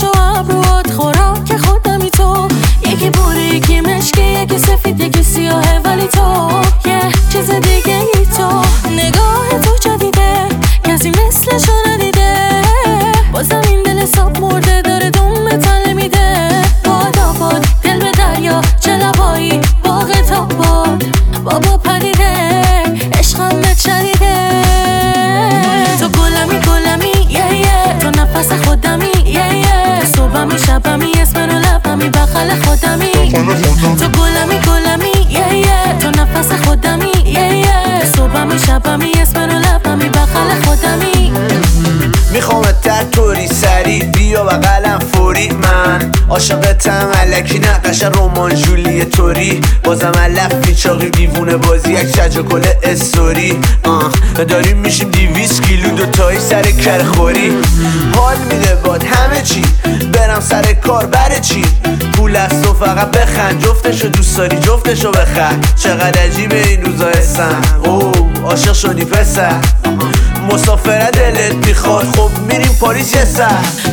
چشماش و ابروات که خودمی تو. یکی بوری یکی مشکی یکی سفید یکی سیاهه ولی تو یه چیز دیگه بغل خودمی. تو گلمی گلمی یه یه تو نفس خودمی یه یه صبحمی شبمی اسم رو لبمی بغل خودمی. می‌خوام در طوری سری بیا بغلم فوری. من عاشقتم علکی نه قشن رومان جولی توری. بازم علف پیچاقی دیوونه بازی یک شج کل استوری. آه داریم میشیم دیویس کیلو دوتایی سر کرخوری. حال میده باد همه چی. برم سر کار بره چی؟ پول است و فقط بخند. جفتشو دوست داری جفتشو بخند. چقدر عجیبه این روزا هستن اوه عاشق شدی پسر. مسافره دلت می‌خواد خب میریم پاریس یه سر.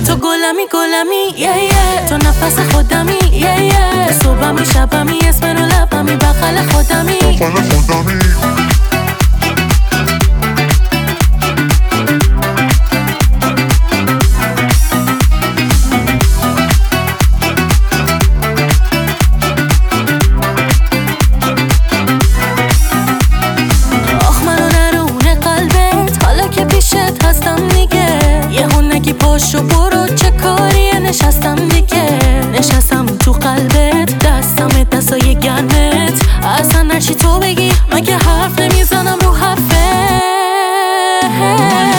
تو گلمی گلمی یه یه. تو نفس خودمی یه یه. صبحمی شبمی اسم رو لبمی. بغل خودمی. آخ پاشو برو چه کاری؟ نشستم دیگه نشستم تو قلبت دستم دستای گرمت. اصلا نشی تو بگی که حرف نمی‌زنم رو حرفه.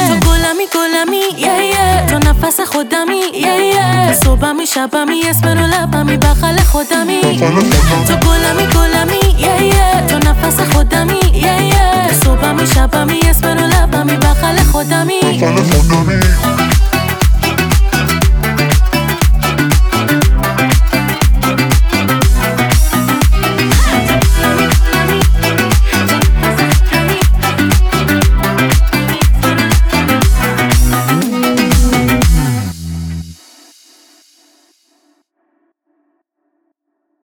تو گلمی گلمی یه یه. تو نفس خودمی یه یه. صبحمی شبمی اسم رو لبمی بخل خودمی. تو گلمی گلمی یه یه. تو نفس خودمی یه یه. صبحمی شبمی اسم رو لبمی بغل خودمی.